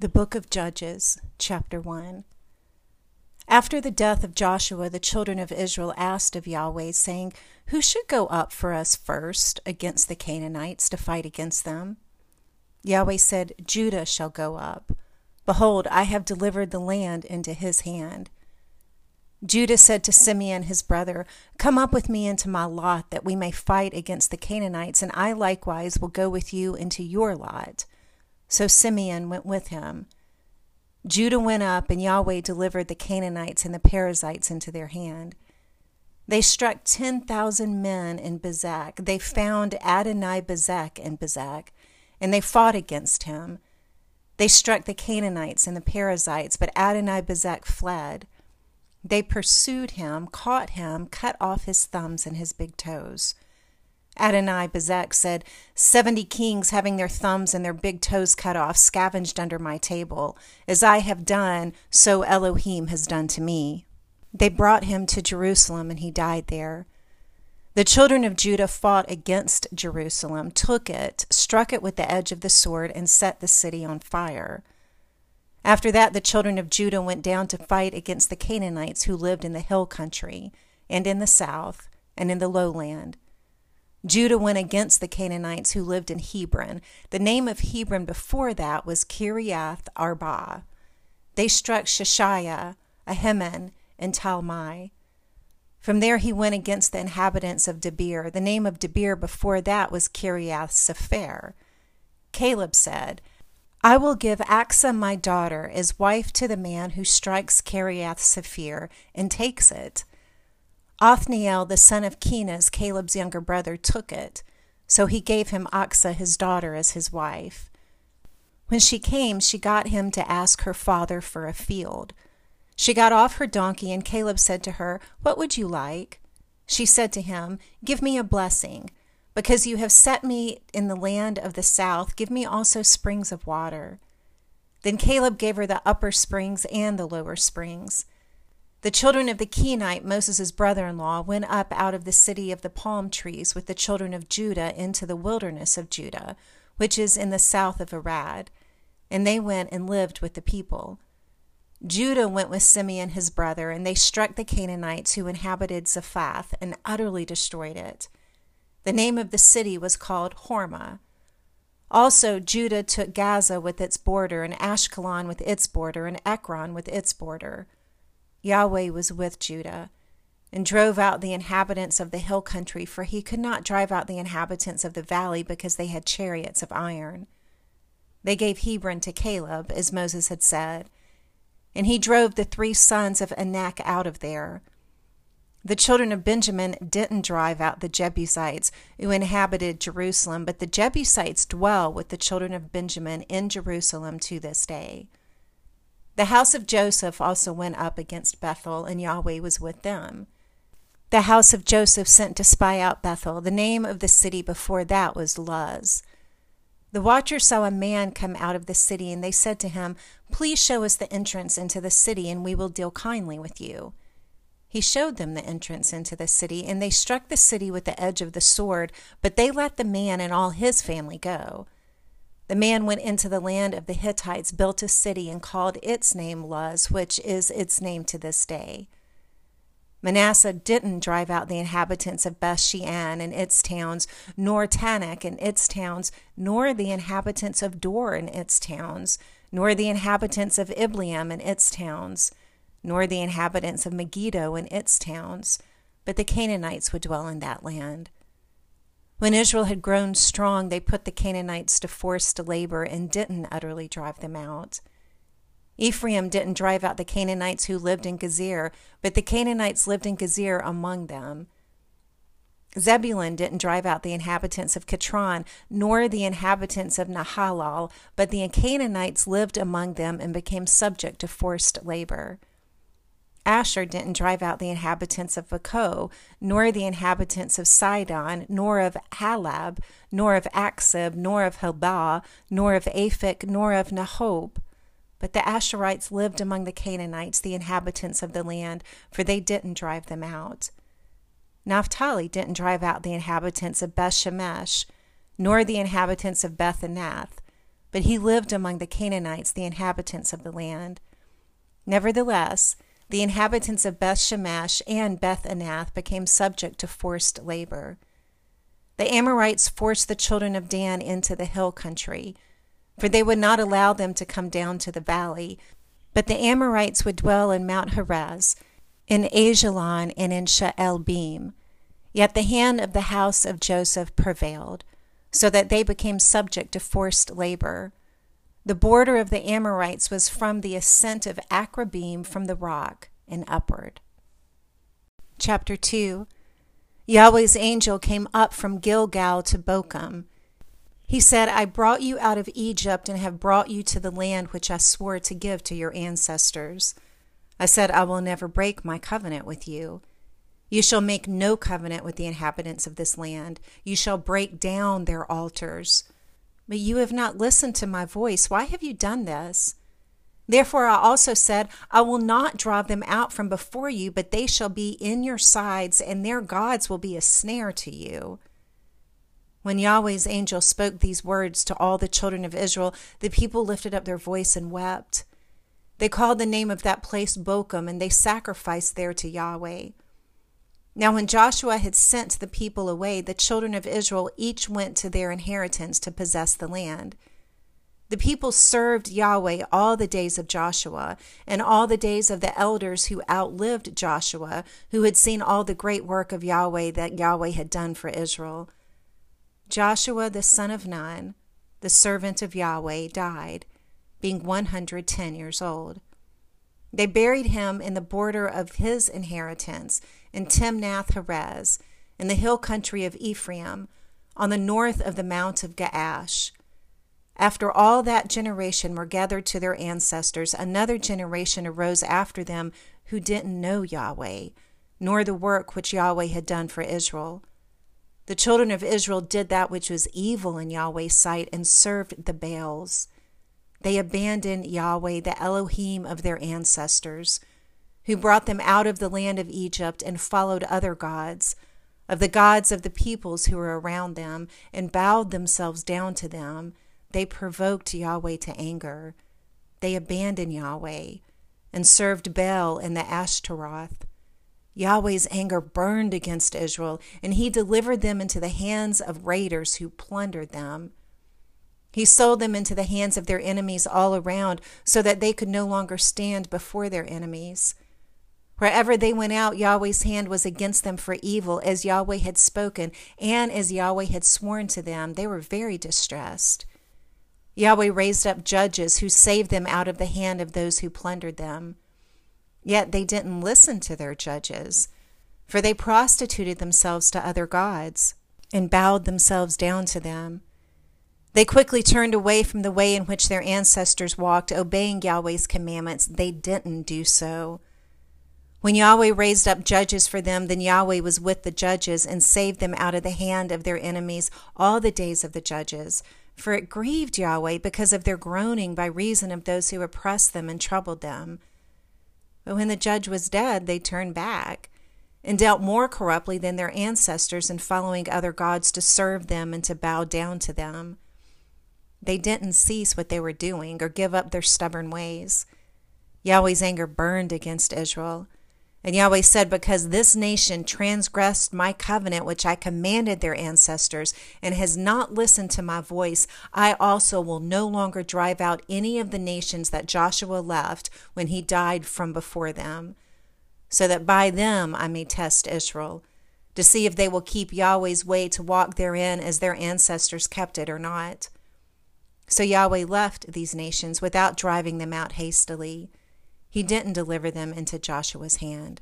The Book of Judges, Chapter 1. After the death of Joshua, the children of Israel asked of Yahweh, saying, Who should go up for us first against the Canaanites to fight against them? Yahweh said, Judah shall go up. Behold, I have delivered the land into his hand. Judah said to Simeon his brother, Come up with me into my lot, that we may fight against the Canaanites, and I likewise will go with you into your lot. So Simeon went with him. Judah went up, and Yahweh delivered the Canaanites and the Perizzites into their hand. They struck ten thousand men in Bezek. They found Adoni-Bezek in Bezek, and they fought against him. They struck the Canaanites and the Perizzites, but Adoni-Bezek fled. They pursued him, caught him, cut off his thumbs and his big toes. Adoni-Bezek said, Seventy kings having their thumbs and their big toes cut off scavenged under my table. As I have done, so Elohim has done to me. They brought him to Jerusalem, and he died there. The children of Judah fought against Jerusalem, took it, struck it with the edge of the sword, and set the city on fire. After that, the children of Judah went down to fight against the Canaanites who lived in the hill country, and in the south, and in the lowland Judah went against the Canaanites who lived in Hebron. The name of Hebron before that was Kiriath Arba. They struck Sheshai, Ahiman, and Talmai. From there he went against the inhabitants of Debir. The name of Debir before that was Kiriath Sepher. Caleb said, I will give Achsah my daughter as wife to the man who strikes Kiriath Sepher and takes it. Othniel, the son of Kenaz, Caleb's younger brother, took it. So he gave him Achsah, his daughter, as his wife. When she came, she got him to ask her father for a field. She got off her donkey, and Caleb said to her, What would you like? She said to him, Give me a blessing. Because you have set me in the land of the south, give me also springs of water. Then Caleb gave her the upper springs and the lower springs. The children of the Kenite, Moses' brother in law, went up out of the city of the palm trees with the children of Judah into the wilderness of Judah, which is in the south of Arad. And they went and lived with the people. Judah went with Simeon his brother, and they struck the Canaanites who inhabited Zephath and utterly destroyed it. The name of the city was called Hormah. Also, Judah took Gaza with its border, and Ashkelon with its border, and Ekron with its border. Yahweh was with Judah and drove out the inhabitants of the hill country, for he could not drive out the inhabitants of the valley because they had chariots of iron. They gave Hebron to Caleb, as Moses had said, and he drove the three sons of Anak out of there. The children of Benjamin didn't drive out the Jebusites who inhabited Jerusalem, but the Jebusites dwell with the children of Benjamin in Jerusalem to this day. The house of Joseph also went up against Bethel, and Yahweh was with them. The house of Joseph sent to spy out Bethel. The name of the city before that was Luz. The watchers saw a man come out of the city, and they said to him, Please show us the entrance into the city, and we will deal kindly with you. He showed them the entrance into the city, and they struck the city with the edge of the sword, but they let the man and all his family go. The man went into the land of the Hittites, built a city, and called its name Luz, which is its name to this day. Manasseh didn't drive out the inhabitants of Beth Shean and its towns, nor Taanach and its towns, nor the inhabitants of Dor and its towns, nor the inhabitants of Ibleam and its towns, nor the inhabitants of Megiddo and its towns, but the Canaanites would dwell in that land. When Israel had grown strong, they put the Canaanites to forced labor and didn't utterly drive them out. Ephraim didn't drive out the Canaanites who lived in Gezer, but the Canaanites lived in Gezer among them. Zebulun didn't drive out the inhabitants of Kitron, nor the inhabitants of Nahalal, but the Canaanites lived among them and became subject to forced labor. Asher didn't drive out the inhabitants of Vakoh, nor the inhabitants of Sidon, nor of Ahlab, nor of Achzib, nor of Helbah, nor of Aphik, nor of Nahob. But the Asherites lived among the Canaanites, the inhabitants of the land, for they didn't drive them out. Naphtali didn't drive out the inhabitants of Beth Shemesh, nor the inhabitants of Beth Anath, but he lived among the Canaanites, the inhabitants of the land. Nevertheless, the inhabitants of Beth Shemesh and Beth Anath became subject to forced labor. The Amorites forced the children of Dan into the hill country, for they would not allow them to come down to the valley. But the Amorites would dwell in Mount Heres, in Ajalon, and in Shaalbim. Yet the hand of the house of Joseph prevailed, so that they became subject to forced labor. The border of the Amorites was from the ascent of Akrabim from the rock and upward. Chapter 2 Yahweh's angel came up from Gilgal to Bochim. He said, I brought you out of Egypt and have brought you to the land which I swore to give to your ancestors. I said, I will never break my covenant with you. You shall make no covenant with the inhabitants of this land. You shall break down their altars. But you have not listened to my voice. Why have you done this? Therefore I also said, I will not drive them out from before you, but they shall be in your sides, and their gods will be a snare to you. When Yahweh's angel spoke these words to all the children of Israel, the people lifted up their voice and wept. They called the name of that place Bochim, and they sacrificed there to Yahweh. Now, when Joshua had sent the people away, the children of Israel each went to their inheritance to possess the land. The people served Yahweh all the days of Joshua, and all the days of the elders who outlived Joshua, who had seen all the great work of Yahweh that Yahweh had done for Israel. Joshua the son of Nun, the servant of Yahweh, died, being 110 years old. They buried him in the border of his inheritance in Timnath Heres, in the hill country of Ephraim, on the north of the Mount of Gaash. After all that generation were gathered to their ancestors, another generation arose after them who didn't know Yahweh, nor the work which Yahweh had done for Israel. The children of Israel did that which was evil in Yahweh's sight and served the Baals. They abandoned Yahweh, the Elohim of their ancestors who brought them out of the land of Egypt and followed other gods, of the gods of the peoples who were around them, and bowed themselves down to them. They provoked Yahweh to anger. They abandoned Yahweh and served Baal and the Ashtaroth. Yahweh's anger burned against Israel, and he delivered them into the hands of raiders who plundered them. He sold them into the hands of their enemies all around so that they could no longer stand before their enemies. Wherever they went out, Yahweh's hand was against them for evil, as Yahweh had spoken, and as Yahweh had sworn to them. They were very distressed. Yahweh raised up judges who saved them out of the hand of those who plundered them. Yet they didn't listen to their judges, for they prostituted themselves to other gods and bowed themselves down to them. They quickly turned away from the way in which their ancestors walked, obeying Yahweh's commandments. They didn't do so. When Yahweh raised up judges for them, then Yahweh was with the judges and saved them out of the hand of their enemies all the days of the judges. For it grieved Yahweh because of their groaning by reason of those who oppressed them and troubled them. But when the judge was dead, they turned back and dealt more corruptly than their ancestors in following other gods to serve them and to bow down to them. They didn't cease what they were doing or give up their stubborn ways. Yahweh's anger burned against Israel and Yahweh said, Because this nation transgressed my covenant which I commanded their ancestors, and has not listened to my voice, I also will no longer drive out any of the nations that Joshua left when he died from before them, so that by them I may test Israel, to see if they will keep Yahweh's way to walk therein as their ancestors kept it or not. So Yahweh left these nations without driving them out hastily. He didn't deliver them into Joshua's hand.